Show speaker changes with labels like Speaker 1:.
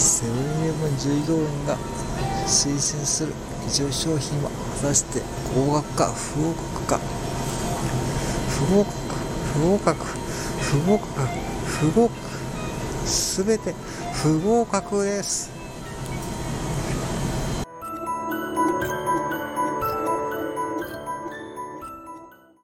Speaker 1: セブンイレブン従業員が推薦する異常商品は果たして合格か不合格か不合格不合格不合格不合格すべて不合格です。